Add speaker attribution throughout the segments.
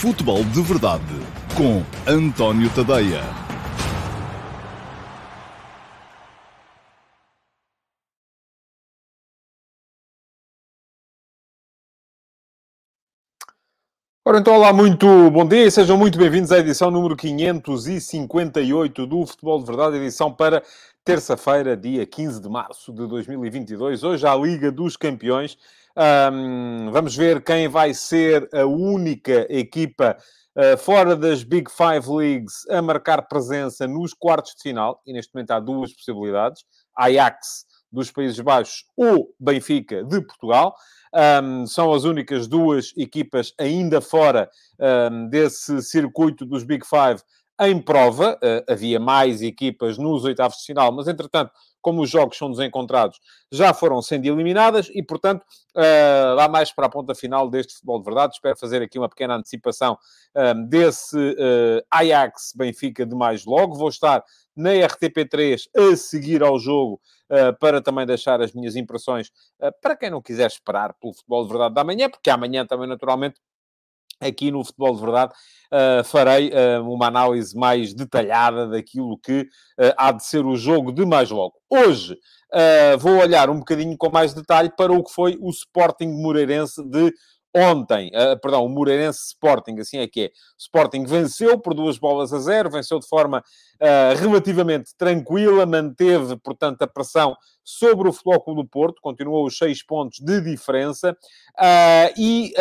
Speaker 1: Futebol de Verdade com António Tadeia.
Speaker 2: Ora, então, olá, muito bom dia e sejam muito bem-vindos à edição número 558 do Futebol de Verdade, edição para terça-feira, dia 15 de março de 2022. Hoje, a Liga dos Campeões. Um, vamos ver quem vai ser a única equipa uh, fora das Big Five Leagues a marcar presença nos quartos de final. E neste momento há duas possibilidades: Ajax dos Países Baixos ou Benfica de Portugal. Um, são as únicas duas equipas ainda fora um, desse circuito dos Big Five em prova. Uh, havia mais equipas nos oitavos de final, mas entretanto, como os jogos são desencontrados, já foram sendo eliminadas e, portanto, uh, lá mais para a ponta final deste futebol de verdade. Espero fazer aqui uma pequena antecipação um, desse uh, Ajax Benfica de mais logo. Vou estar na RTP3 a seguir ao jogo uh, para também deixar as minhas impressões uh, para quem não quiser esperar pelo futebol de verdade da manhã, porque amanhã também, naturalmente, aqui no Futebol de Verdade, uh, farei uh, uma análise mais detalhada daquilo que uh, há de ser o jogo de mais logo. Hoje vou olhar um bocadinho com mais detalhe para o que foi o Sporting Moreirense de ontem, uh, perdão, o Moreirense Sporting, assim é que é. Sporting venceu por duas bolas a zero, venceu de forma uh, relativamente tranquila, manteve, portanto, a pressão sobre o Clube do Porto, continuou os seis pontos de diferença, uh, e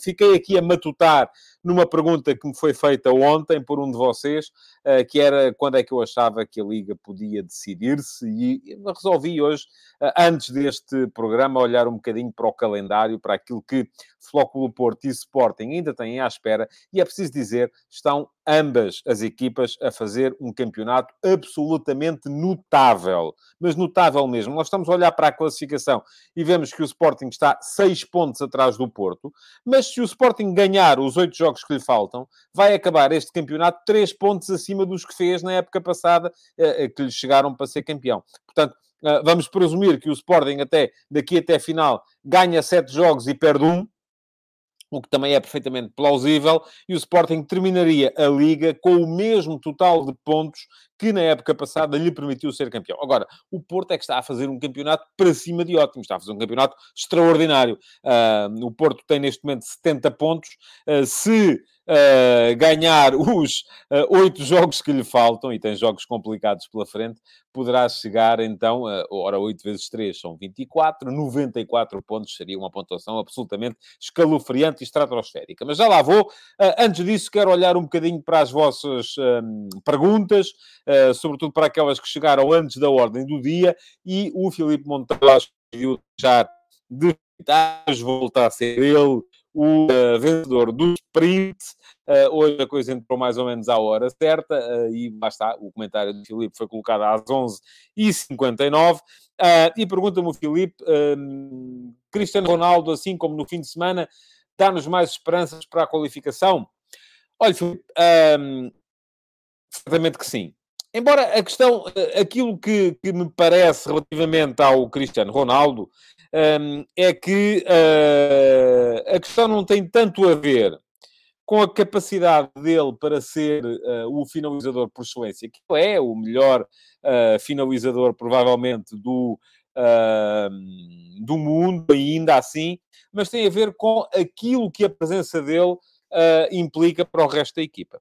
Speaker 2: fiquei aqui a matutar numa pergunta que me foi feita ontem por um de vocês, uh, que era quando é que eu achava que a Liga podia decidir-se, e resolvi hoje, uh, antes deste programa, olhar um bocadinho para o calendário, para aquilo que Flóculo Porto e Sporting ainda têm à espera, e é preciso dizer, estão ambas as equipas a fazer um campeonato absolutamente notável. Mas notável mesmo. Nós estamos a olhar para a classificação e vemos que o Sporting está seis pontos atrás do Porto, mas se o Sporting ganhar os oito jogos que lhe faltam, vai acabar este campeonato três pontos acima dos que fez na época passada, eh, eh, que lhe chegaram para ser campeão. Portanto, eh, vamos presumir que o Sporting até daqui até a final ganha sete jogos e perde um, o que também é perfeitamente plausível, e o Sporting terminaria a Liga com o mesmo total de pontos que na época passada lhe permitiu ser campeão. Agora, o Porto é que está a fazer um campeonato para cima de ótimo, está a fazer um campeonato extraordinário. Uh, o Porto tem neste momento 70 pontos. Uh, se uh, ganhar os uh, oito jogos que lhe faltam, e tem jogos complicados pela frente, poderá chegar então, uh, ora, 8 vezes 3 são 24, 94 pontos, seria uma pontuação absolutamente escalofriante e estratosférica. Mas já lá vou. Uh, antes disso, quero olhar um bocadinho para as vossas um, perguntas, sobretudo para aquelas que chegaram antes da ordem do dia, e o Filipe Monteiro viu já de voltar a ser ele o uh, vencedor do sprint. Uh, hoje a coisa entrou mais ou menos à hora certa uh, e lá está, o comentário do Filipe foi colocado às 11h59. e pergunta-me o Filipe, ehm, Cristiano Ronaldo, assim como no fim de semana, dá-nos mais esperanças para a qualificação? Olha, Filipe, ehm, certamente que sim. Embora a questão, aquilo que, que me parece relativamente ao Cristiano Ronaldo, um, é que uh, a questão não tem tanto a ver com a capacidade dele para ser uh, o finalizador por excelência, que é o melhor uh, finalizador, provavelmente, do, do mundo, ainda assim, mas tem a ver com aquilo que a presença dele implica para o resto da equipa.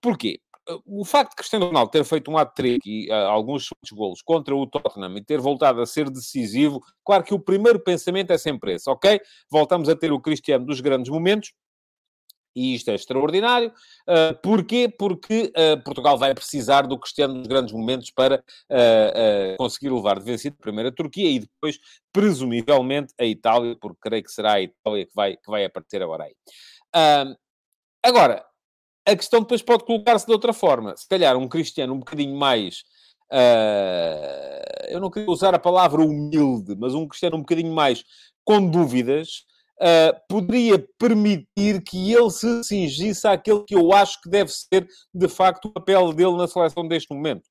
Speaker 2: Porquê? o facto de Cristiano Ronaldo ter feito um hat-trick e uh, alguns golos contra o Tottenham e ter voltado a ser decisivo, claro que o primeiro pensamento é sempre esse, ok? Voltamos a ter o Cristiano dos grandes momentos, e isto é extraordinário. Uh, porquê? Porque uh, Portugal vai precisar do Cristiano nos grandes momentos para uh, conseguir levar de vencido primeiro a Turquia e depois, presumivelmente, a Itália, porque creio que será a Itália que vai, que vai aparecer agora aí. agora, a questão depois pode colocar-se de outra forma. Se calhar um cristiano um bocadinho mais. Eu não queria usar a palavra humilde, mas um cristiano um bocadinho mais com dúvidas, uh, poderia permitir que ele se cingisse àquele que eu acho que deve ser, de facto, o papel dele na seleção deste momento.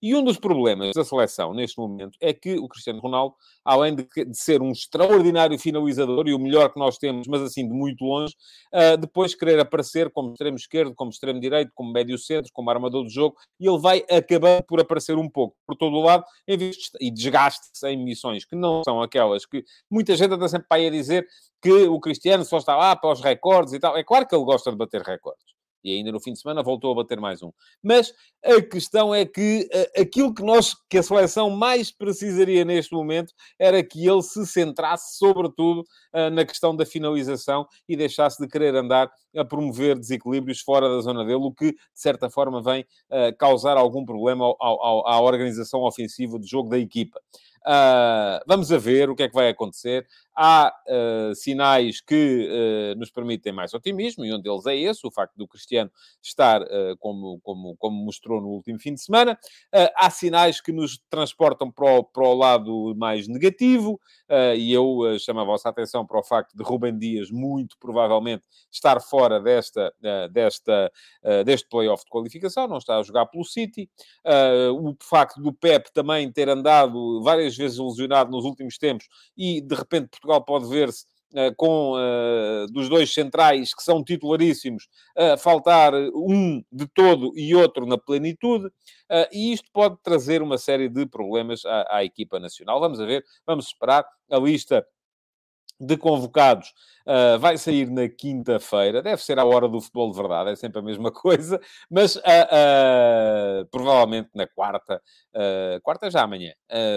Speaker 2: E um dos problemas da seleção neste momento é que o Cristiano Ronaldo, além de, ser um extraordinário finalizador e o melhor que nós temos, mas assim de muito longe, uh, depois querer aparecer como extremo esquerdo, como extremo direito, como médio centro, como armador do jogo, e ele vai acabar por aparecer um pouco por todo o lado e desgaste-se em missões que não são aquelas que muita gente anda sempre para aí a dizer que o Cristiano só está lá para os recordes e tal. É claro que ele gosta de bater recordes e ainda no fim de semana voltou a bater mais um. Mas a questão é que uh, aquilo que nós, que a seleção mais precisaria neste momento, era que ele se centrasse sobretudo uh, na questão da finalização e deixasse de querer andar a promover desequilíbrios fora da zona dele, o que, de certa forma, vem uh, causar algum problema ao, ao, à organização ofensiva de jogo da equipa. Uh, vamos a ver o que é que vai acontecer. Há uh, sinais que uh, nos permitem mais otimismo, e um deles é esse, o facto do Cristiano estar como, como, como mostrou no último fim de semana. há sinais que nos transportam para o, para o lado mais negativo, e eu chamo a vossa atenção para o facto de Rubem Dias, muito provavelmente, estar fora desta, desta, deste playoff de qualificação, não está a jogar pelo City. o facto do Pep também ter andado várias vezes lesionado nos últimos tempos e, de repente, Portugal pode ver-se Uh, com uh, dos dois centrais que são titularíssimos, uh, faltar um de todo e outro na plenitude, e isto pode trazer uma série de problemas à, à equipa nacional. Vamos ver, vamos esperar. A lista de convocados uh, vai sair na quinta-feira. Deve ser a hora do futebol de verdade, é sempre a mesma coisa, mas uh, uh, provavelmente na quarta, quarta já amanhã,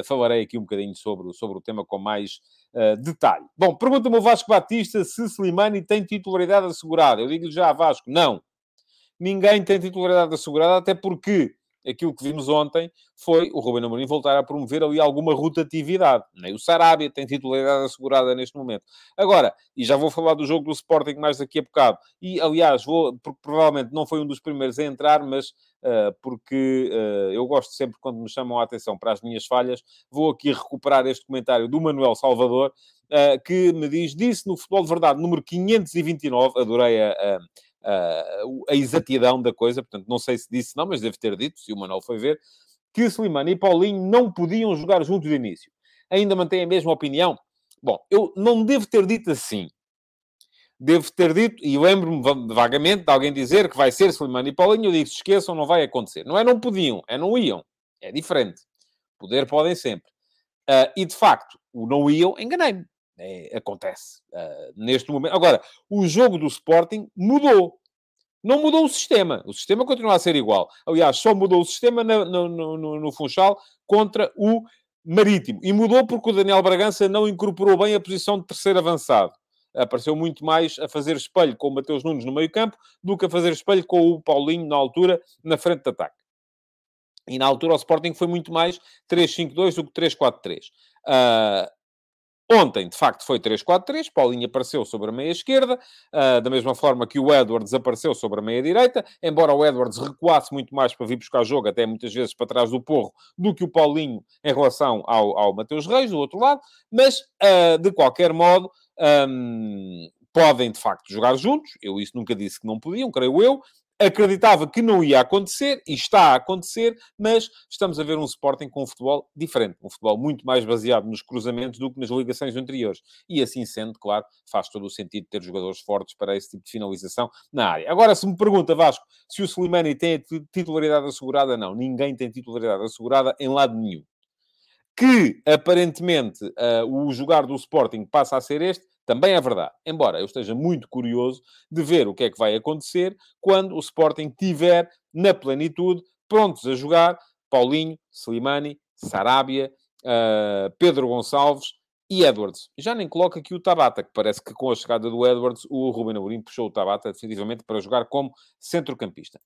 Speaker 2: falarei aqui um bocadinho sobre, sobre o tema com mais detalhe. Bom, pergunta-me o Vasco Batista se Slimani tem titularidade assegurada. Eu digo-lhe já, Vasco, não. Ninguém tem titularidade assegurada, até porque aquilo que vimos ontem foi o Ruben Amorim voltar a promover ali alguma rotatividade. Nem o Sarabia tem titularidade assegurada neste momento. Agora, e já vou falar do jogo do Sporting mais daqui a bocado, e aliás, vou, porque provavelmente não foi um dos primeiros a entrar, mas uh, porque uh, eu gosto sempre quando me chamam a atenção para as minhas falhas, vou aqui recuperar este comentário do Manuel Salvador, uh, que me diz, disse no Futebol de Verdade, número 529, adorei a, a uh, a exatidão da coisa, portanto, não sei se disse não, mas deve ter dito, se o Manuel foi ver, que Slimani e Paulinho não podiam jogar juntos de início. Ainda mantém a mesma opinião? Bom, eu não devo ter dito assim. Devo ter dito, e lembro-me vagamente de alguém dizer que vai ser Slimani e Paulinho, eu digo, se esqueçam, não vai acontecer. Não é não podiam, é não iam. É diferente. Poder podem sempre. Uh, e, de facto, o não iam, enganei-me. É, acontece uh, neste momento. Agora, o jogo do Sporting mudou. Não mudou o sistema. O sistema continua a ser igual. Aliás, só mudou o sistema no, no, no, no Funchal contra o Marítimo. E mudou porque o Daniel Bragança não incorporou bem a posição de terceiro avançado. Apareceu muito mais a fazer espelho com o Mateus Nunes no meio campo do que a fazer espelho com o Paulinho na altura, na frente de ataque. E na altura o Sporting foi muito mais 3-5-2 do que 3-4-3. Uh, Ontem, de facto, foi 3-4-3. Paulinho apareceu sobre a meia esquerda, uh, da mesma forma que o Edwards apareceu sobre a meia direita, embora o Edwards recuasse muito mais para vir buscar jogo, até muitas vezes para trás do porro, do que o Paulinho em relação ao, ao Mateus Reis, do outro lado. Mas, uh, de qualquer modo, um, podem de facto jogar juntos. Eu isso nunca disse que não podiam, creio eu acreditava que não ia acontecer e está a acontecer, mas estamos a ver um Sporting com um futebol diferente, um futebol muito mais baseado nos cruzamentos do que nas ligações anteriores. E assim sendo, claro, faz todo o sentido ter jogadores fortes para esse tipo de finalização na área. Agora, se me pergunta, Vasco, se o Slimani tem a titularidade assegurada, não. Ninguém tem titularidade assegurada em lado nenhum. Que, aparentemente, uh, o jogar do Sporting passa a ser este, também é verdade. Embora eu esteja muito curioso de ver o que é que vai acontecer quando o Sporting tiver na plenitude, prontos a jogar, Paulinho, Slimani, Sarabia, uh, Pedro Gonçalves e Edwards. Já nem coloca aqui o Tabata, que parece que com a chegada do Edwards, o Ruben Amorim puxou o Tabata definitivamente para jogar como centrocampista.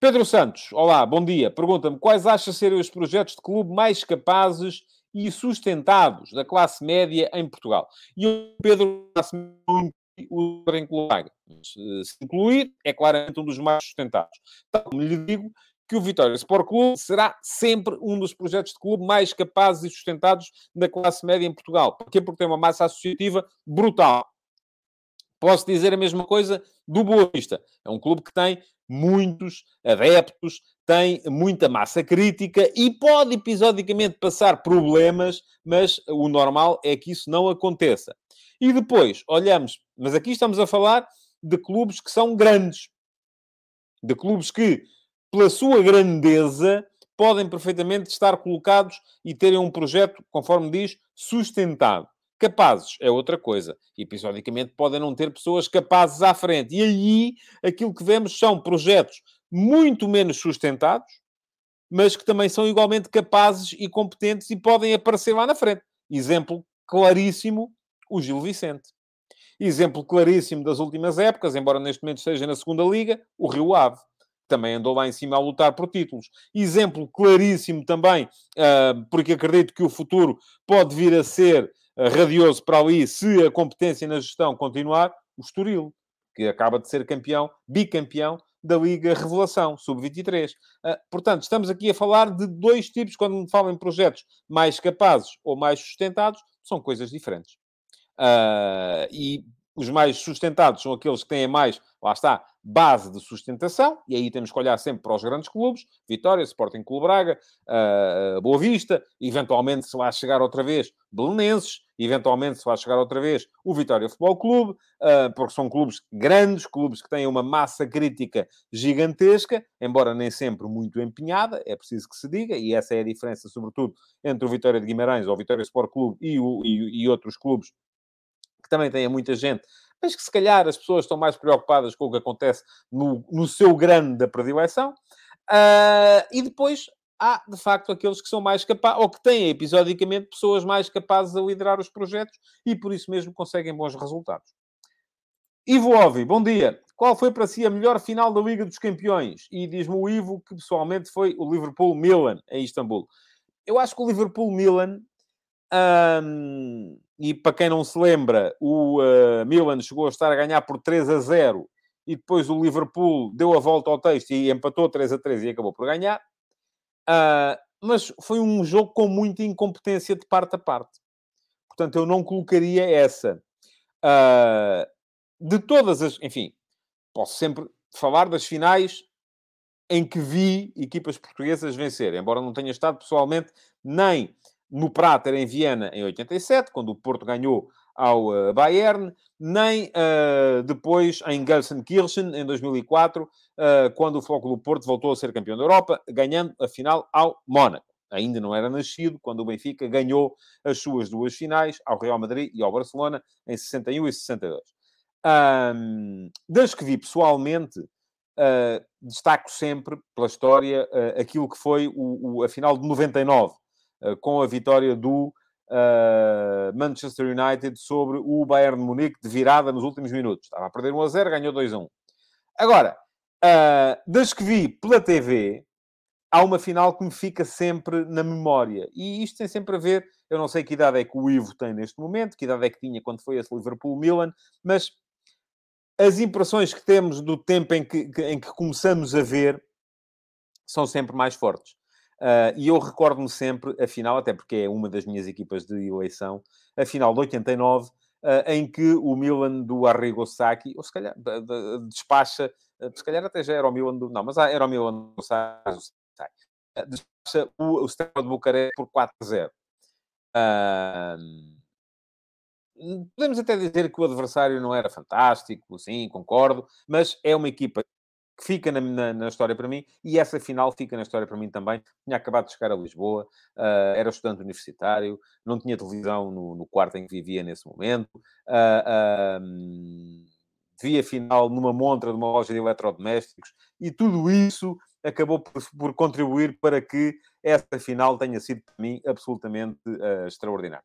Speaker 2: Pedro Santos, olá, bom dia. Pergunta-me quais achas serem os projetos de clube mais capazes e sustentados da classe média em Portugal. E o Pedro o incluir. Se incluir, é claramente um dos mais sustentados. Tal como lhe digo que o Vitória Sport Clube será sempre um dos projetos de clube mais capazes e sustentados da classe média em Portugal. Porquê? Porque tem uma massa associativa brutal. Posso dizer a mesma coisa do Boa Vista. É um clube que tem muitos adeptos, tem muita massa crítica e pode episodicamente passar problemas, mas o normal é que isso não aconteça. E depois olhamos, mas aqui estamos a falar de clubes que são grandes, de clubes que, pela sua grandeza, podem perfeitamente estar colocados e terem um projeto, conforme diz, sustentado. Capazes é outra coisa. Episodicamente podem não ter pessoas capazes à frente. E aí aquilo que vemos são projetos muito menos sustentados, mas que também são igualmente capazes e competentes e podem aparecer lá na frente. Exemplo claríssimo, o Gil Vicente. Exemplo claríssimo das últimas épocas, embora neste momento esteja na segunda liga, o Rio Ave. Também andou lá em cima a lutar por títulos. Exemplo claríssimo também, uh, porque acredito que o futuro pode vir a ser uh, radioso para ali se a competência na gestão continuar, o Estoril, que acaba de ser campeão, bicampeão da Liga Revelação, sub-23. Uh, portanto, estamos aqui a falar de dois tipos, quando falam em projetos mais capazes ou mais sustentados, são coisas diferentes. Uh, e os mais sustentados são aqueles que têm mais, lá está, base de sustentação, e aí temos que olhar sempre para os grandes clubes, Vitória, Sporting Clube Braga, uh, Boa Vista, eventualmente se vai chegar outra vez Belenenses, eventualmente se vai chegar outra vez o Vitória Futebol Clube, uh, porque são clubes grandes, clubes que têm uma massa crítica gigantesca, embora nem sempre muito empenhada, é preciso que se diga, e essa é a diferença, sobretudo, entre o Vitória de Guimarães, ou o Vitória Sport Clube e, o, e, e outros clubes que também tenha muita gente, mas que se calhar as pessoas estão mais preocupadas com o que acontece no, no seu grande da predileção. Uh, e depois há, de facto, aqueles que são mais capazes, ou que têm episodicamente pessoas mais capazes a liderar os projetos e por isso mesmo conseguem bons resultados. Ivo Ovi, bom dia. Qual foi para si a melhor final da Liga dos Campeões? E diz-me o Ivo que pessoalmente foi o Liverpool-Milan em Istambul. Eu acho que o Liverpool-Milan e para quem não se lembra, o uh, Milan chegou a estar a ganhar por 3 a 0 e depois o Liverpool deu a volta ao texto e empatou 3 a 3 e acabou por ganhar. Uh, mas foi um jogo com muita incompetência de parte a parte. Portanto, eu não colocaria essa. Uh, de todas as. Enfim, posso sempre falar das finais em que vi equipas portuguesas vencer, embora não tenha estado pessoalmente nem no Prater, em Viena, em 87, quando o Porto ganhou ao uh, Bayern, nem uh, depois em Gelsenkirchen, em 2004, uh, eh, quando o do Porto voltou a ser campeão da Europa, ganhando a final ao Mónaco. Ainda não era nascido quando o Benfica ganhou as suas duas finais ao Real Madrid e ao Barcelona em 61 e 62. Um, das que vi pessoalmente, destaco sempre pela história aquilo que foi o, o, a final de 99 eh, com a vitória do uh, Manchester United sobre o Bayern de Munique de virada nos últimos minutos. Estava a perder 1 a 0, ganhou 2 a 1. Agora, uh, das que vi pela TV, há uma final que me fica sempre na memória. E isto tem sempre a ver, eu não sei que idade é que o Ivo tem neste momento, que idade é que tinha quando foi esse Liverpool-Milan, mas as impressões que temos do tempo em que, em que começamos a ver são sempre mais fortes. Uh, e eu recordo-me sempre a final, até porque é uma das minhas equipas de eleição, a final de 89, uh, ah, em que o Milan do Arrigo Sacchi, ou se calhar de, de, despacha, uh, se calhar até já era o Milan do. Não, mas era o Milan do Sacchi, despacha o, o Steaua de Bucareste por 4 a 0. podemos até dizer que o adversário não era fantástico, sim, concordo, mas é uma equipa fica na, na, na, história para mim, e essa final fica na história para mim também. Tinha acabado de chegar a Lisboa, uh, era estudante universitário, não tinha televisão no, no, quarto em que vivia nesse momento, uh, uh, vi a final numa montra de uma loja de eletrodomésticos, e tudo isso acabou por, por contribuir para que essa final tenha sido para mim absolutamente extraordinária.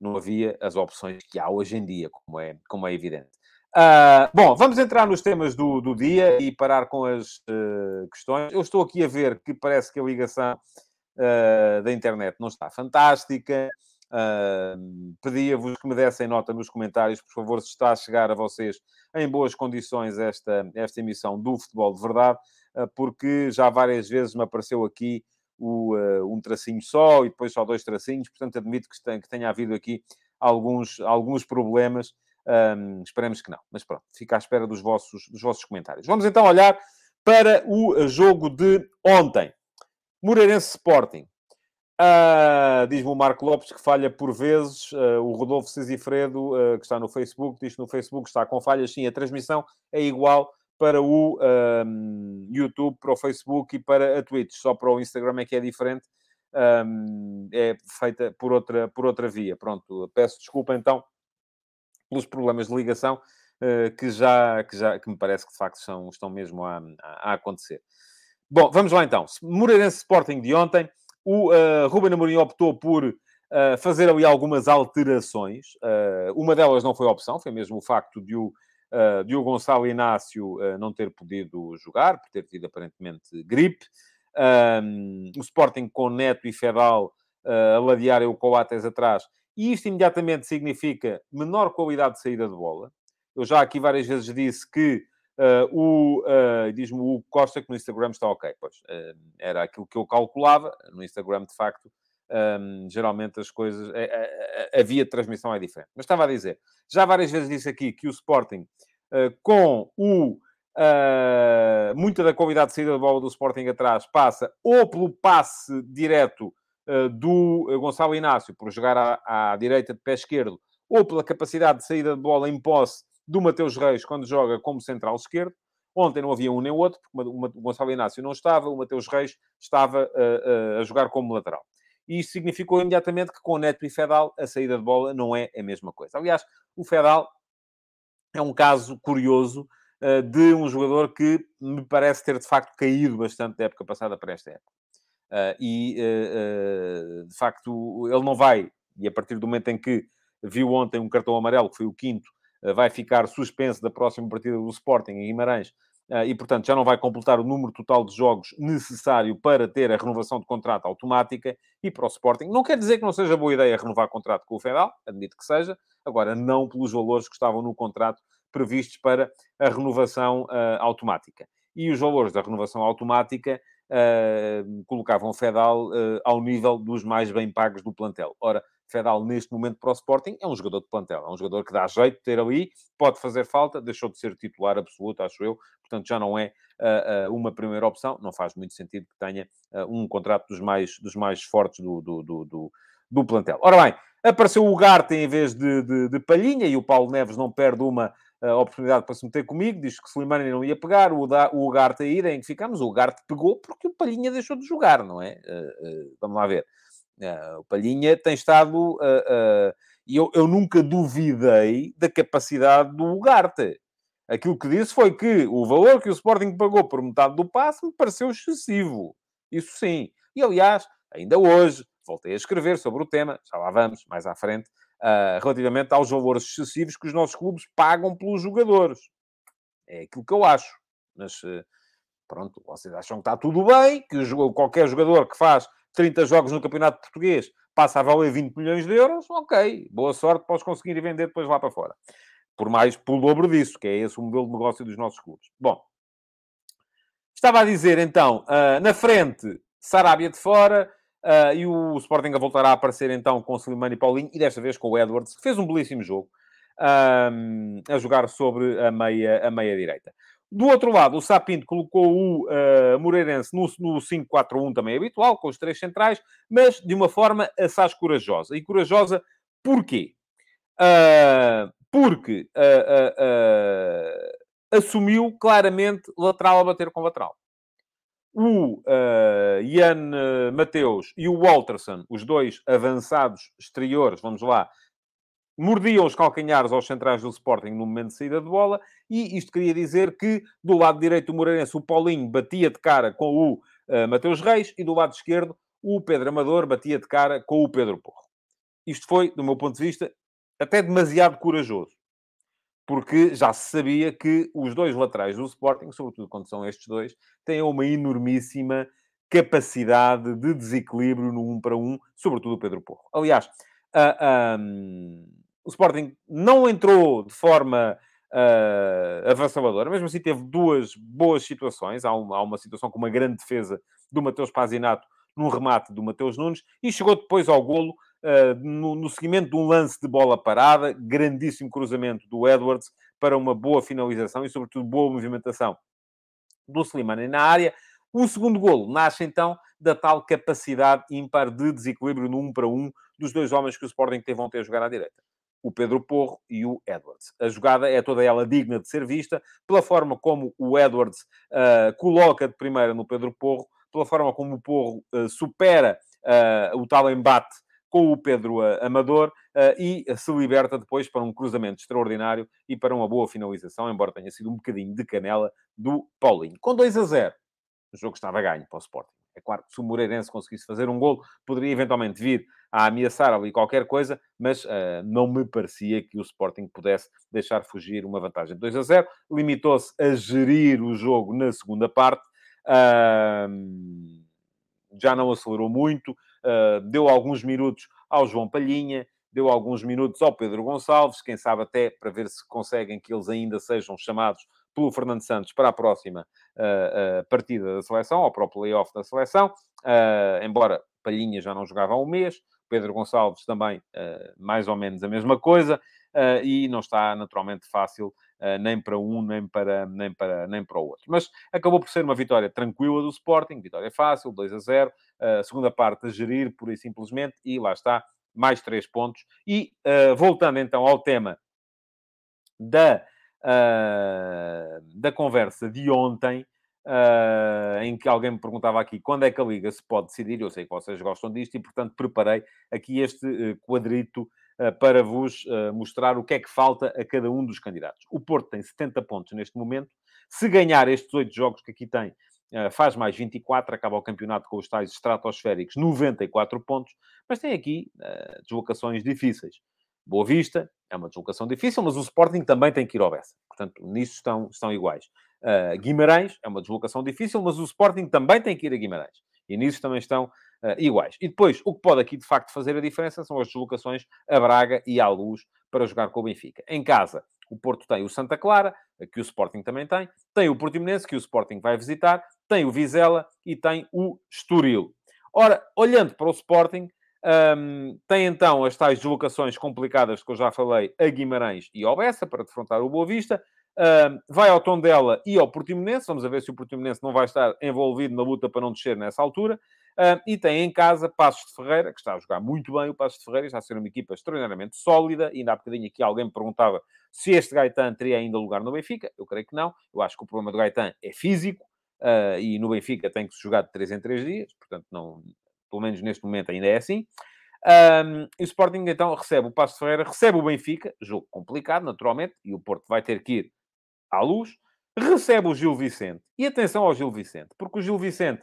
Speaker 2: Não havia as opções que há hoje em dia, como é, como é evidente. Uh, bom, vamos entrar nos temas do, do dia e parar com as uh, questões. Eu estou aqui a ver que parece que a ligação uh, da internet não está fantástica. Pedia-vos que me dessem nota nos comentários, por favor, se está a chegar a vocês em boas condições esta, esta emissão do Futebol de Verdade, porque já várias vezes me apareceu aqui o, um tracinho só e depois só dois tracinhos, portanto admito que, tem, que tenha havido aqui alguns, alguns problemas um, esperemos que não. Mas pronto, fica à espera dos vossos, dos vossos comentários. Vamos então olhar para o jogo de ontem. Moreirense Sporting. Uh, Diz-me o Marco Lopes que falha por vezes. Uh, o Rodolfo Cisifredo, uh, que está no Facebook, diz que no Facebook está com falhas. Sim, a transmissão é igual para o YouTube, para o Facebook e para a Twitch. Só para o Instagram é que é diferente. Um, é feita por outra, por outra via. Pronto, peço desculpa então pelos problemas de ligação que, já, que já que me parece que de facto são, estão mesmo a, a, acontecer. Bom, vamos lá então. Moreirense Sporting de ontem. O uh, Ruben Amorim optou por uh, fazer ali algumas alterações. Uh, uma delas não foi opção, foi mesmo o facto de o, uh, o Gonçalo Inácio não ter podido jogar, por ter tido aparentemente gripe. o Sporting com Neto e Fedal a ladearem o Coates atrás. E isto imediatamente significa menor qualidade de saída de bola. Eu já aqui várias vezes disse que Uh, o, uh, diz-me o Costa que no Instagram está ok. Pois, uh, era aquilo que eu calculava. No Instagram, de facto, um, geralmente as coisas... A, via de transmissão é diferente. Mas estava a dizer, já várias vezes disse aqui que o Sporting, com o... muita da qualidade de saída de bola do Sporting atrás passa ou pelo passe direto do Gonçalo Inácio, por jogar à, à direita de pé esquerdo, ou pela capacidade de saída de bola em posse do Mateus Reis quando joga como central esquerdo. Ontem não havia um nem outro, porque o Gonçalo Inácio não estava, o Mateus Reis estava uh, uh, a jogar como lateral. E isso significou imediatamente que com Neto e Fedal a saída de bola não é a mesma coisa. Aliás, o Fedal é um caso curioso de um jogador que me parece ter de facto caído bastante da época passada para esta época. E de facto ele não vai, e a partir do momento em que viu ontem um cartão amarelo, que foi o quinto, vai ficar suspenso da próxima partida do Sporting em Guimarães e, portanto, já não vai completar o número total de jogos necessário para ter a renovação de contrato automática e para o Sporting. Não quer dizer que não seja boa ideia renovar contrato com o Fedal, admito que seja, agora não pelos valores que estavam no contrato previstos para a renovação uh, automática. E os valores da renovação automática uh, colocavam Fedal uh, ao nível dos mais bem pagos do plantel. Ora, Fedal, neste momento, para o Sporting, é um jogador de plantel. É um jogador que dá jeito de ter ali, pode fazer falta, deixou de ser titular absoluto, acho eu. Portanto, já não é uh, uma primeira opção. Não faz muito sentido que tenha um contrato dos mais, dos mais fortes do, do, do, do, do plantel. Ora bem, apareceu o Garte em vez de, de, de Palhinha e o Paulo Neves não perde uma oportunidade para se meter comigo. Diz que Slimani não ia pegar, o, o Ugarte a ir em que ficamos. O Garte pegou porque o Palhinha deixou de jogar, não é? vamos lá ver. Uh, o Palhinha tem estado. Uh, uh, e eu, eu nunca duvidei da capacidade do Ugarte. Aquilo que disse foi que o valor que o Sporting pagou por metade do passe me pareceu excessivo. Isso sim. E, aliás, ainda hoje, voltei a escrever sobre o tema, já lá vamos, mais à frente, uh, relativamente aos valores excessivos que os nossos clubes pagam pelos jogadores. É aquilo que eu acho. Mas, uh, pronto, vocês acham que está tudo bem, que o, qualquer jogador que faz 30 jogos no Campeonato Português, passa a valer 20 milhões de euros, ok, boa sorte, podes conseguir vender depois lá para fora. Por mais, pelo dobro disso, que é esse o modelo de negócio dos nossos clubes. Bom, estava a dizer então, uh, na frente, Sarabia de fora, uh, e o Sporting a voltará a aparecer então com Slimani e Paulinho, e desta vez com o Edwards, que fez um belíssimo jogo, um, a jogar sobre a meia, a meia direita. Do outro lado, o Sapinto colocou o uh, Moreirense no, no 5-4-1 também habitual, com os três centrais, mas de uma forma assaz corajosa. E corajosa porquê? Uh, porque uh, assumiu claramente lateral a bater com lateral. O Ian Mateus e o Walterson, os dois avançados exteriores, vamos lá, mordiam os calcanhares aos centrais do Sporting no momento de saída de bola, e isto queria dizer que do lado direito do Moreirense o Paulinho batia de cara com o uh, Mateus Reis, e do lado esquerdo o Pedro Amador batia de cara com o Pedro Porro. Isto foi, do meu ponto de vista, até demasiado corajoso. Porque já se sabia que os dois laterais do Sporting, sobretudo quando são estes dois, têm uma enormíssima capacidade de desequilíbrio no um para um, sobretudo o Pedro Porro. Aliás, uh, um, o Sporting não entrou de forma uh, avassaladora, mesmo assim teve duas boas situações. Há uma, há uma situação com uma grande defesa do Mateus Pazinato num remate do Mateus Nunes e chegou depois ao golo no, no, seguimento de um lance de bola parada, grandíssimo cruzamento do Edwards para uma boa finalização e, sobretudo, boa movimentação do Slimani na área. O segundo golo nasce, então, da tal capacidade ímpar de desequilíbrio no 1 para 1 dos dois homens que o Sporting teve ontem a jogar à direita. O Pedro Porro e o Edwards. A jogada é toda ela digna de ser vista pela forma como o Edwards uh, coloca de primeira no Pedro Porro, pela forma como o Porro uh, supera uh, o tal embate com o Pedro Amador e se liberta depois para um cruzamento extraordinário e para uma boa finalização, embora tenha sido um bocadinho de canela do Paulinho. Com 2 a 0, o jogo estava ganho para o Sporting. É claro que se o Moreirense conseguisse fazer um gol, poderia eventualmente vir a ameaçar ali qualquer coisa, mas uh, não me parecia que o Sporting pudesse deixar fugir uma vantagem de 2 a 0. Limitou-se a gerir o jogo na segunda parte. Uh, já não acelerou muito, uh, deu alguns minutos ao João Palhinha, deu alguns minutos ao Pedro Gonçalves, quem sabe até para ver se conseguem que eles ainda sejam chamados pelo Fernando Santos para a próxima uh, uh, partida da seleção, ou para o playoff da seleção, embora Palhinha já não jogava há um mês, Pedro Gonçalves também mais ou menos a mesma coisa, e não está naturalmente fácil nem para um, nem para, nem, para, nem para o outro. Mas acabou por ser uma vitória tranquila do Sporting, vitória fácil, 2 a 0, a segunda parte a gerir, pura e simplesmente, e lá está, mais três pontos. E voltando então ao tema da da conversa de ontem, uh, em que alguém me perguntava aqui quando é que a Liga se pode decidir. Eu sei que vocês gostam disto e, portanto, preparei aqui este uh, quadrito para vos mostrar o que é que falta a cada um dos candidatos. O Porto tem 70 pontos neste momento. Se ganhar estes oito jogos que aqui tem, faz mais 24, acaba o campeonato com os tais estratosféricos 94 pontos, mas tem aqui deslocações difíceis. Boa Vista, é uma deslocação difícil, mas o Sporting também tem que ir ao Bessa. Portanto, nisso estão, estão iguais. Guimarães é uma deslocação difícil, mas o Sporting também tem que ir a Guimarães. E nisso também estão iguais. E depois, o que pode aqui de facto fazer a diferença são as deslocações a Braga e à Luz para jogar com o Benfica. Em casa, o Porto tem o Santa Clara, que o Sporting também tem, tem o Portimonense, que o Sporting vai visitar, tem o Vizela e tem o Estoril. Ora, olhando para o Sporting, um, tem então as tais deslocações complicadas que eu já falei a Guimarães e ao Bessa para defrontar o Boa Vista. Um, vai ao Tondela e ao Portimonense. Vamos ver se o Portimonense não vai estar envolvido na luta para não descer nessa altura. E tem em casa Passos de Ferreira, que está a jogar muito bem o Passos de Ferreira, está a ser uma equipa extraordinariamente sólida. Ainda há bocadinho aqui alguém me perguntava se este Gaetan teria ainda lugar no Benfica. Eu creio que não. Eu acho que o problema do Gaetan é físico. Uh, e no Benfica tem que se jogar de 3 em 3 dias, portanto não, pelo menos neste momento ainda é assim. Um, e o Sporting então recebe o Passo Ferreira, recebe o Benfica, jogo complicado, naturalmente, e o Porto vai ter que ir à luz, recebe o Gil Vicente. E atenção ao Gil Vicente, porque o Gil Vicente,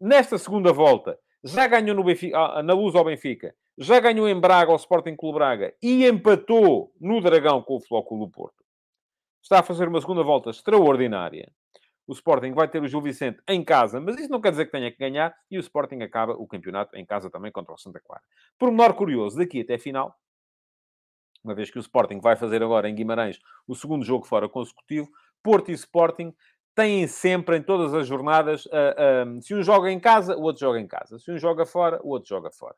Speaker 2: nesta segunda volta, já ganhou no Benfica, ah, na luz ao Benfica, já ganhou em Braga ao Sporting Clube Braga e empatou no Dragão com o Flóculo do Porto. Está a fazer uma segunda volta extraordinária o Sporting vai ter o Gil Vicente em casa, mas isso não quer dizer que tenha que ganhar, e o Sporting acaba o campeonato em casa também contra o Santa Clara. Por menor curioso, daqui até a final, uma vez que o Sporting vai fazer agora em Guimarães o segundo jogo fora consecutivo, Porto e Sporting têm sempre, em todas as jornadas, uh, uh, se um joga em casa, o outro joga em casa. Se um joga fora, o outro joga fora.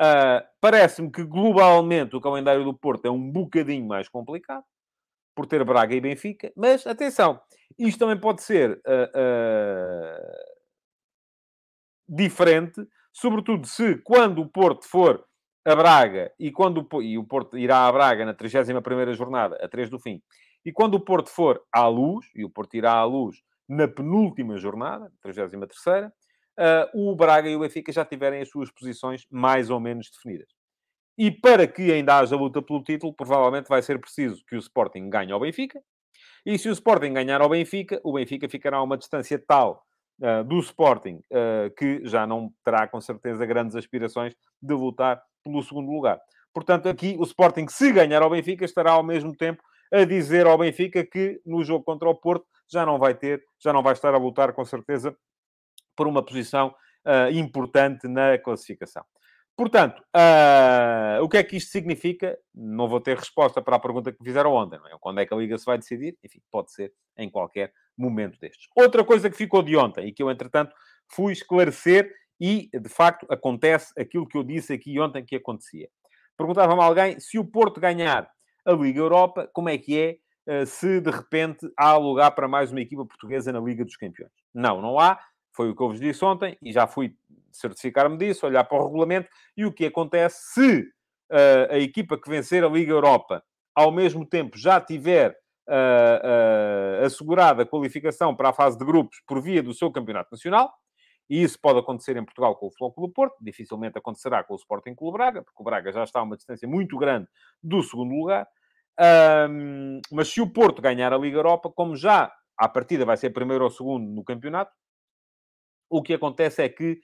Speaker 2: Uh, Parece-me que, globalmente, o calendário do Porto é um bocadinho mais complicado por ter Braga e Benfica, mas atenção, isto também pode ser diferente, sobretudo se quando o Porto for a Braga e quando o, e o Porto irá a Braga na 31 jornada, a 3 do fim, e quando o Porto for à luz, e o Porto irá à luz na penúltima jornada, 33 uh, o Braga e o Benfica já tiverem as suas posições mais ou menos definidas. E para que ainda haja luta pelo título, provavelmente vai ser preciso que o Sporting ganhe ao Benfica. E se o Sporting ganhar ao Benfica, o Benfica ficará a uma distância tal uh, do Sporting uh, que já não terá, com certeza, grandes aspirações de lutar pelo segundo lugar. Portanto, aqui o Sporting, se ganhar ao Benfica, estará ao mesmo tempo a dizer ao Benfica que no jogo contra o Porto já não vai ter, já não vai estar a lutar, com certeza, por uma posição uh, importante na classificação. Portanto, uh, o que é que isto significa? Não vou ter resposta para a pergunta que fizeram ontem, não é? Quando é que a Liga se vai decidir? Enfim, pode ser em qualquer momento destes. Outra coisa que ficou de ontem e que eu, entretanto, fui esclarecer e, de facto, acontece aquilo que eu disse aqui ontem que acontecia. Perguntava-me alguém se o Porto ganhar a Liga Europa, como é que é uh, se de repente há lugar para mais uma equipa portuguesa na Liga dos Campeões. Não, não há. Foi o que eu vos disse ontem e já fui certificar-me disso, olhar para o regulamento. E o que acontece se uh, a equipa que vencer a Liga Europa ao mesmo tempo já tiver uh, uh, assegurada a qualificação para a fase de grupos por via do seu campeonato nacional, e isso pode acontecer em Portugal com o Flóculo Porto, dificilmente acontecerá com o Sporting Clube Braga, porque o Braga já está a uma distância muito grande do segundo lugar. Um, mas se o Porto ganhar a Liga Europa, como já à partida vai ser primeiro ou segundo no campeonato, o que acontece é que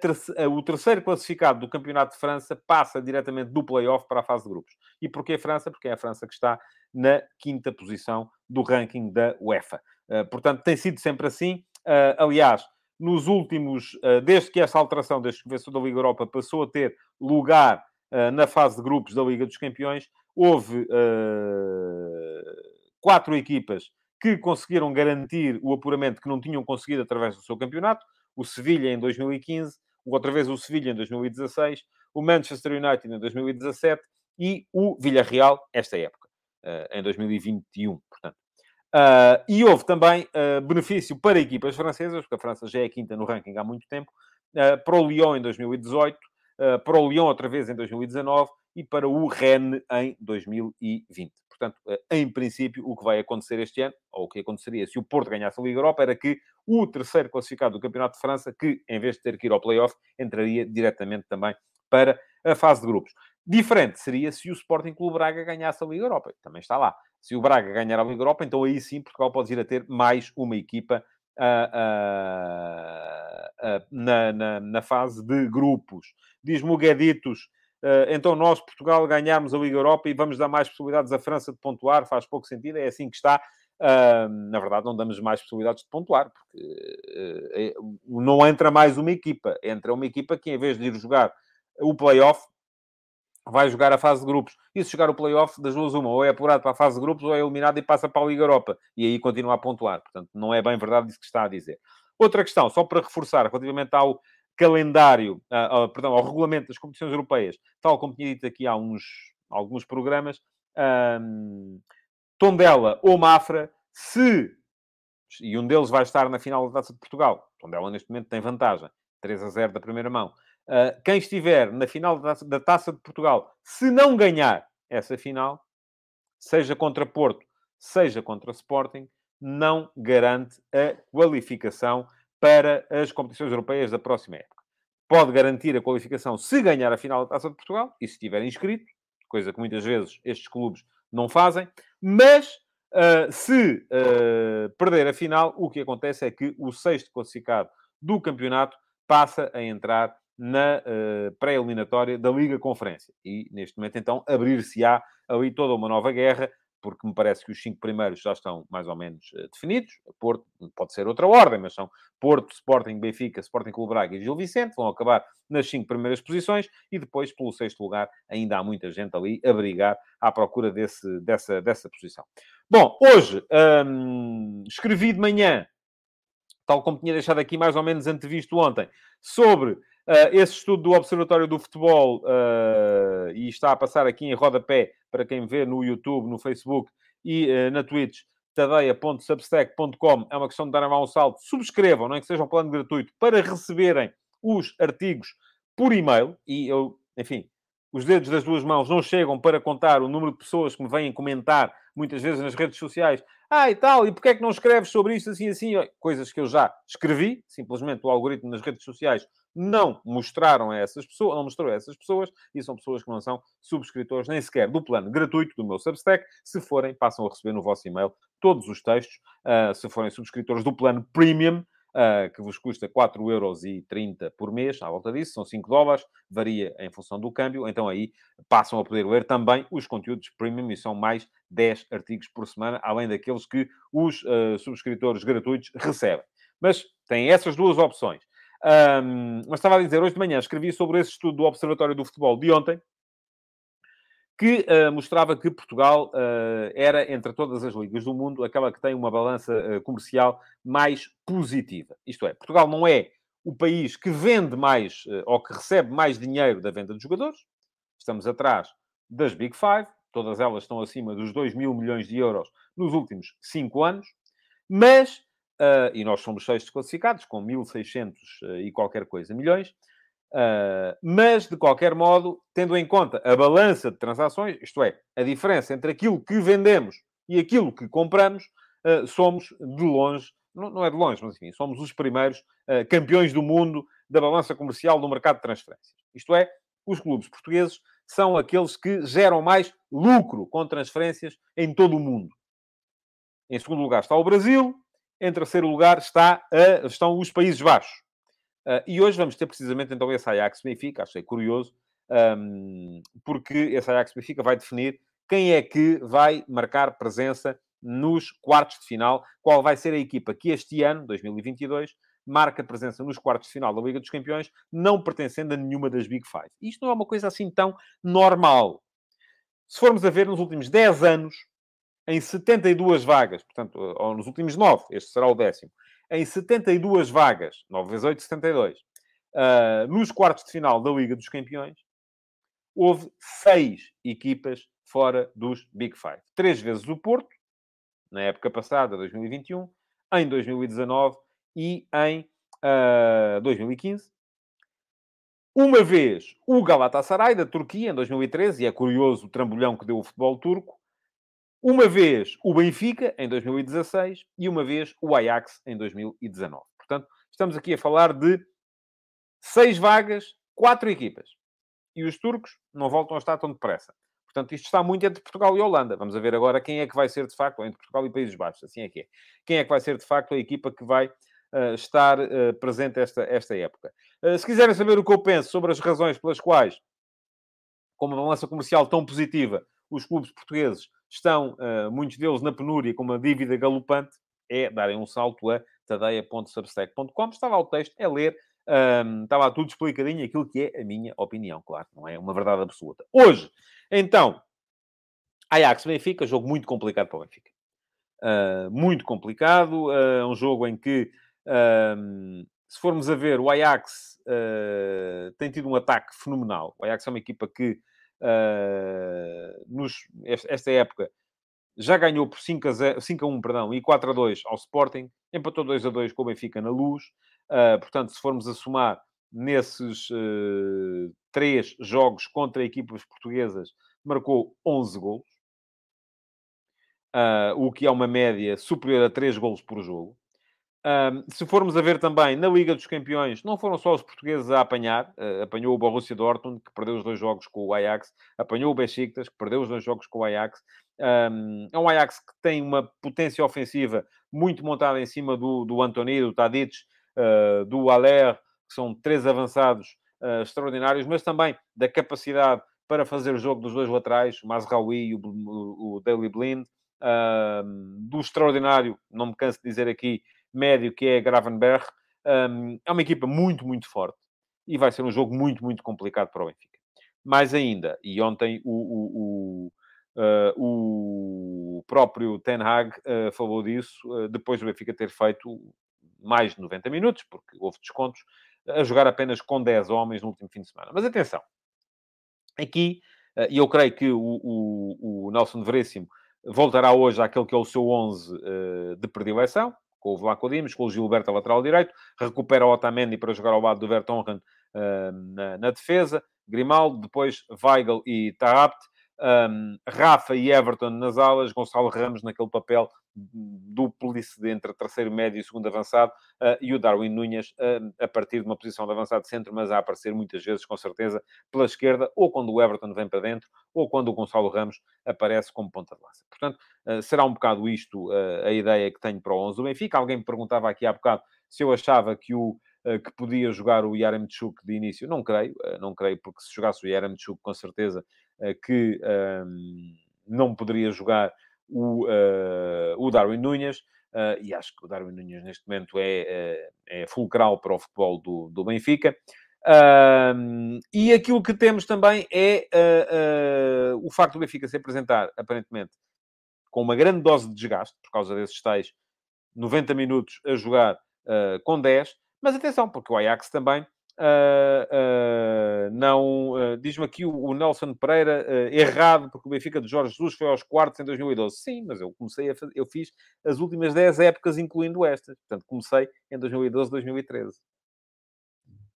Speaker 2: terceira, o terceiro classificado do Campeonato de França passa diretamente do play-off para a fase de grupos. E porquê a França? Porque é a França que está na quinta posição do ranking da UEFA. Uh, portanto, tem sido sempre assim. Uh, aliás, nos últimos, uh, desde que essa alteração, desde que o vencedor da Liga Europa passou a ter lugar na fase de grupos da Liga dos Campeões, houve quatro equipas que conseguiram garantir o apuramento que não tinham conseguido através do seu campeonato o Sevilha em 2015, outra vez o Sevilha em 2016, o Manchester United em 2017 e o Villarreal esta época, eh, em 2021, portanto. Uh, e houve também uh, benefício para equipas francesas, porque a França já é quinta no ranking há muito tempo, uh, para o Lyon em 2018, para o Lyon outra vez em 2019 e para o Rennes em 2020. Portanto, em princípio, o que vai acontecer este ano, ou o que aconteceria se o Porto ganhasse a Liga Europa, era que o terceiro classificado do Campeonato de França, que em vez de ter que ir ao play-off, entraria diretamente também para a fase de grupos. Diferente seria se o Sporting Clube Braga ganhasse a Liga Europa. Também está lá. Se o Braga ganhar a Liga Europa, então aí sim Portugal pode vir a ter mais uma equipa uh, uh, uh, na, na, na, fase de grupos. Diz-me o Gueditos então nós, Portugal, ganhamos a Liga Europa e vamos dar mais possibilidades à França de pontuar, faz pouco sentido, é assim que está. na verdade, não damos mais possibilidades de pontuar, porque eh, não entra mais uma equipa, entra uma equipa que, em vez de ir jogar o play-off, vai jogar a fase de grupos. E se jogar o play-off, das duas uma, ou é apurado para a fase de grupos, ou é eliminado e passa para a Liga Europa. E aí continua a pontuar. Portanto, não é bem verdade isso que está a dizer. Outra questão, só para reforçar, relativamente ao calendário, uh, perdão, ao regulamento das competições europeias, tal como tinha dito aqui há uns, alguns programas, um, Tondela ou Mafra, se, e um deles vai estar na final da Taça de Portugal, Tondela neste momento tem vantagem, 3 a 0 da primeira mão, uh, quem estiver na final da, Taça de Portugal, se não ganhar essa final, seja contra Porto, seja contra Sporting, não garante a qualificação para as competições europeias da próxima época. Pode garantir a qualificação se ganhar a final da Taça de Portugal e se estiver inscrito, coisa que muitas vezes estes clubes não fazem, mas uh, se uh, perder a final, o que acontece é que o sexto classificado do campeonato passa a entrar na uh, pré-eliminatória da Liga Conferência. E, neste momento, então, abrir-se-á ali toda uma nova guerra porque me parece que os cinco primeiros já estão mais ou menos uh, definidos. Porto pode ser outra ordem, mas são Porto, Sporting, Benfica, Sporting Clube Braga e Gil Vicente, vão acabar nas cinco primeiras posições e depois, pelo sexto lugar, ainda há muita gente ali a brigar à procura desse, dessa, dessa posição. Bom, hoje hum, escrevi de manhã, tal como tinha deixado aqui mais ou menos antevisto ontem, sobre Uh, esse estudo do Observatório do Futebol, uh, e está a passar aqui em rodapé para quem vê no YouTube, no Facebook e uh, na Twitch, tadeia.substack.com, é uma questão de dar a mão ao salto. Subscrevam, não é que seja um plano gratuito, para receberem os artigos por e-mail. E eu, enfim, os dedos das duas mãos não chegam para contar o número de pessoas que me vêm comentar, muitas vezes nas redes sociais. Ah, e tal, e porquê é que não escreves sobre isto assim, assim? Coisas que eu já escrevi, simplesmente o algoritmo nas redes sociais não mostraram a essas pessoas, não mostrou a essas pessoas, e são pessoas que não são subscritores nem sequer do plano gratuito do meu Substack. Se forem, passam a receber no vosso e-mail todos os textos. Uh, se forem subscritores do plano Premium, uh, que vos custa 4,30€ por mês, à volta disso, são 5 dólares, varia em função do câmbio, então aí passam a poder ler também os conteúdos Premium e são mais 10 artigos por semana, além daqueles que os uh, subscritores gratuitos recebem. Mas têm essas duas opções. Um, mas estava a dizer, hoje de manhã escrevi sobre esse estudo do Observatório do Futebol de ontem, que uh, mostrava que Portugal uh, era, entre todas as ligas do mundo, aquela que tem uma balança uh, comercial mais positiva. Isto é, Portugal não é o país que vende mais ou que recebe mais dinheiro da venda de jogadores. Estamos atrás das Big Five, todas elas estão acima dos 2 mil milhões de euros nos últimos 5 anos, mas, uh, e nós somos sextos classificados, com 1.600 uh, e qualquer coisa milhões, uh, mas, de qualquer modo, tendo em conta a balança de transações, isto é, a diferença entre aquilo que vendemos e aquilo que compramos, somos de longe, não, não, é de longe, mas enfim, somos os primeiros campeões do mundo da balança comercial do mercado de transferências. Isto é, os clubes portugueses são aqueles que geram mais lucro com transferências em todo o mundo. Em segundo lugar está o Brasil, em terceiro lugar está, uh, estão os Países Baixos. Uh, e hoje vamos ter precisamente então esse Ajax Benfica, achei curioso, um, porque esse Ajax Benfica vai definir quem é que vai marcar presença nos quartos de final, qual vai ser a equipa que este ano, 2022, marca presença nos quartos de final da Liga dos Campeões, não pertencendo a nenhuma das Big Five. Isto não é uma coisa assim tão normal. Se formos a ver nos últimos 10 anos, em 72 vagas, portanto, ou nos últimos 9, este será o décimo, em 72 vagas, 9 vezes 8, 72, uh, nos quartos de final da Liga dos Campeões, houve seis equipas fora dos Big Five. Três vezes o Porto, na época passada, 2021, em 2019 e em uh, ah, 2015. Uma vez o Galatasaray, da Turquia, em 2013, e é curioso o trambolhão que deu o futebol turco. Uma vez o Benfica, em 2016, e uma vez o Ajax, em 2019. Portanto, estamos aqui a falar de seis vagas, quatro equipas. E os turcos não voltam a estar tão depressa. Portanto, isto está muito entre Portugal e Holanda. Vamos ver agora quem é que vai ser de facto, entre Portugal e Países Baixos, assim é que é. Quem é que vai ser de facto a equipa que vai uh, estar uh, presente esta, esta época. Uh, se quiserem saber o que eu penso sobre as razões pelas quais, com uma balança comercial tão positiva, os clubes portugueses estão, muitos deles, na penúria, com uma dívida galopante, é darem um salto a tadeia.substack.com. Estava o texto, é ler, um, estava tudo explicadinho, aquilo que é a minha opinião, claro, não é uma verdade absoluta. Hoje, então, Ajax Benfica, jogo muito complicado para o Benfica. Uh, muito complicado, uh, um jogo em que um, se formos a ver, o Ajax uh, tem tido um ataque fenomenal. O Ajax é uma equipa que, uh, nos, esta época, já ganhou por 5 a, 0, 5 a 1 perdão, e 4 a 2 ao Sporting, empatou 2 a 2 com o Benfica na luz. Uh, portanto, se formos a somar nesses uh, três jogos contra equipas portuguesas, marcou 11 golos, uh, o que é uma média superior a 3 golos por jogo. Um, se formos a ver também na Liga dos Campeões, não foram só os portugueses a apanhar, uh, apanhou o Borussia Dortmund, que perdeu os dois jogos com o Ajax, apanhou o Besiktas, que perdeu os dois jogos com o Ajax. Um, é um Ajax que tem uma potência ofensiva muito montada em cima do, do Antoni, do Tadic, uh, do Aller, que são três avançados uh, extraordinários, mas também da capacidade para fazer o jogo dos dois laterais, o Mazraoui e o, o, o Daley Blind, do extraordinário, não me canso de dizer aqui, médio, que é Gravenberg. Um, é uma equipa muito, muito forte e vai ser um jogo muito, muito complicado para o Benfica. Mais ainda, e ontem o, o, o, uh, o próprio Ten Hag uh, falou disso, uh, depois do Benfica ter feito mais de 90 minutos, porque houve descontos, a jogar apenas com 10 homens no último fim de semana. Mas atenção, aqui, e eu creio que o, Nelson Veríssimo voltará hoje àquele que é o seu 11 de predileção, com o Vlaco Dimos, com o Gilberto a lateral direito, recupera o Otamendi para jogar ao lado do Vertonghen uh, na, na, defesa, Grimaldo, depois Weigl e Tarapt, um, Rafa e Everton nas alas, Gonçalo Ramos naquele papel dúplice entre terceiro médio e segundo avançado, uh, e o Darwin Nunes uh, a partir de uma posição de avançado centro, mas a aparecer muitas vezes, com certeza, pela esquerda, ou quando o Everton vem para dentro, ou quando o Gonçalo Ramos aparece como ponta de lança. Portanto, uh, será um bocado isto a ideia que tenho para o 11 do Benfica. Alguém me perguntava aqui há bocado se eu achava que o que podia jogar o Yaremchuk de início. Não creio, não creio, porque se jogasse o Yaremchuk, com certeza que um, não poderia jogar o, uh, o Darwin Nunes, uh, e acho que o Darwin Nunes neste momento é, é, é fulcral para o futebol do, do Benfica. Uh, e aquilo que temos também é o facto do Benfica se apresentar, aparentemente, com uma grande dose de desgaste, por causa desses tais 90 minutos a jogar com 10. Mas atenção, porque o Ajax também Uh, uh, não uh, diz-me aqui o, o Nelson Pereira errado porque o Benfica de Jorge Jesus foi aos quartos em 2012 sim, mas eu comecei a fazer, eu fiz as últimas 10 épocas incluindo estas, portanto comecei em 2012, 2013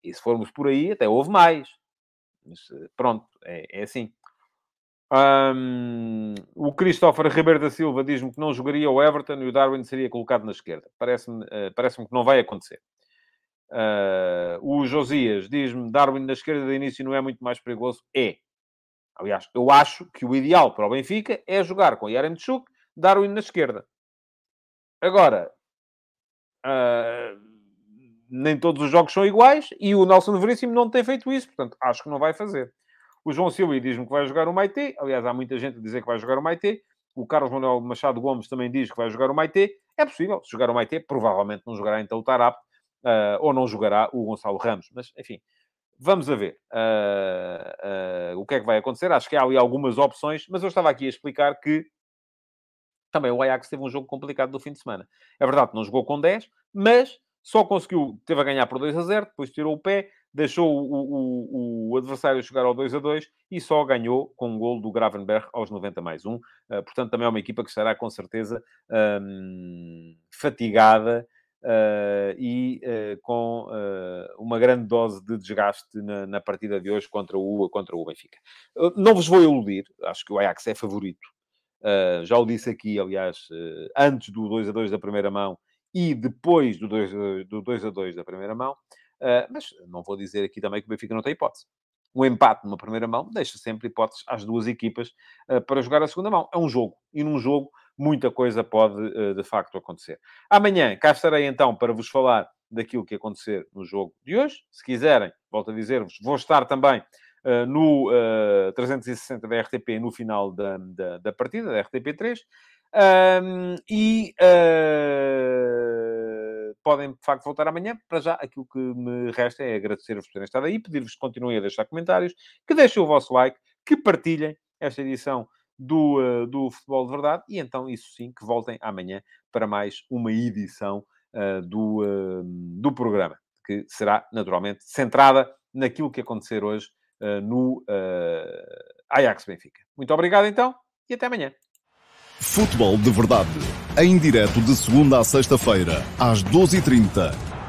Speaker 2: e se formos por aí até houve mais. Mas pronto, é, é assim. Um, o Christopher Ribeiro da Silva diz-me que não jogaria o Everton e o Darwin seria colocado na esquerda. Parece-me parece que não vai acontecer Uh, o Josias diz-me Darwin na esquerda de início não é muito mais perigoso. É. Aliás, eu acho que o ideal para o Benfica é jogar com Yaremchuk, Darwin na esquerda. Agora, uh, nem todos os jogos são iguais e o Nelson Veríssimo não tem feito isso, portanto, acho que não vai fazer. O João Silva diz-me que vai jogar o Maite. Aliás, há muita gente a dizer que vai jogar o Maite. O Carlos Manuel Machado Gomes também diz que vai jogar o Maite. É possível. Se jogar o Maite, provavelmente não jogará então o Tarap uh, ou não jogará o Gonçalo Ramos. Mas, enfim, vamos a ver uh, o que é que vai acontecer. Acho que há ali algumas opções, mas eu estava aqui a explicar que também o Ajax teve um jogo complicado no fim de semana. É verdade, não jogou com 10, mas só conseguiu, teve a ganhar por 2 a 0, depois tirou o pé, deixou o, o, o, adversário chegar ao 2 a 2 e só ganhou com um gol do Gravenberg aos 90 mais 1. Uh, portanto, também é uma equipa que estará com certeza um, fatigada Uh, e uh, com uh, uma grande dose de desgaste na, na, partida de hoje contra o, contra o Benfica. não vos vou iludir, acho que o Ajax é favorito. já o disse aqui, aliás, antes do 2 a 2 da primeira mão e depois do 2 a, do 2, a 2 da primeira mão, mas não vou dizer aqui também que o Benfica não tem hipótese. Um empate numa primeira mão deixa sempre hipóteses às duas equipas para jogar a segunda mão. É um jogo, e num jogo muita coisa pode eh, de facto acontecer. Amanhã cá estarei então para vos falar daquilo que acontecer no jogo de hoje. Se quiserem, volto a dizer-vos, vou estar também uh, no uh, 360 da RTP no final da, da, da partida, da RTP3. Um, e uh, podem de facto voltar amanhã. Para já, aquilo que me resta é agradecer-vos por terem estado aí, pedir-vos que continuem a deixar comentários, que deixem o vosso like, que partilhem esta edição do, uh, do Futebol de Verdade. E então, isso sim, que voltem amanhã para mais uma edição uh, do, uh, do programa, que será naturalmente centrada naquilo que acontecer hoje no Ajax Benfica. Muito obrigado então e até amanhã.
Speaker 1: Futebol de Verdade, em direto de segunda a sexta-feira, às 12h30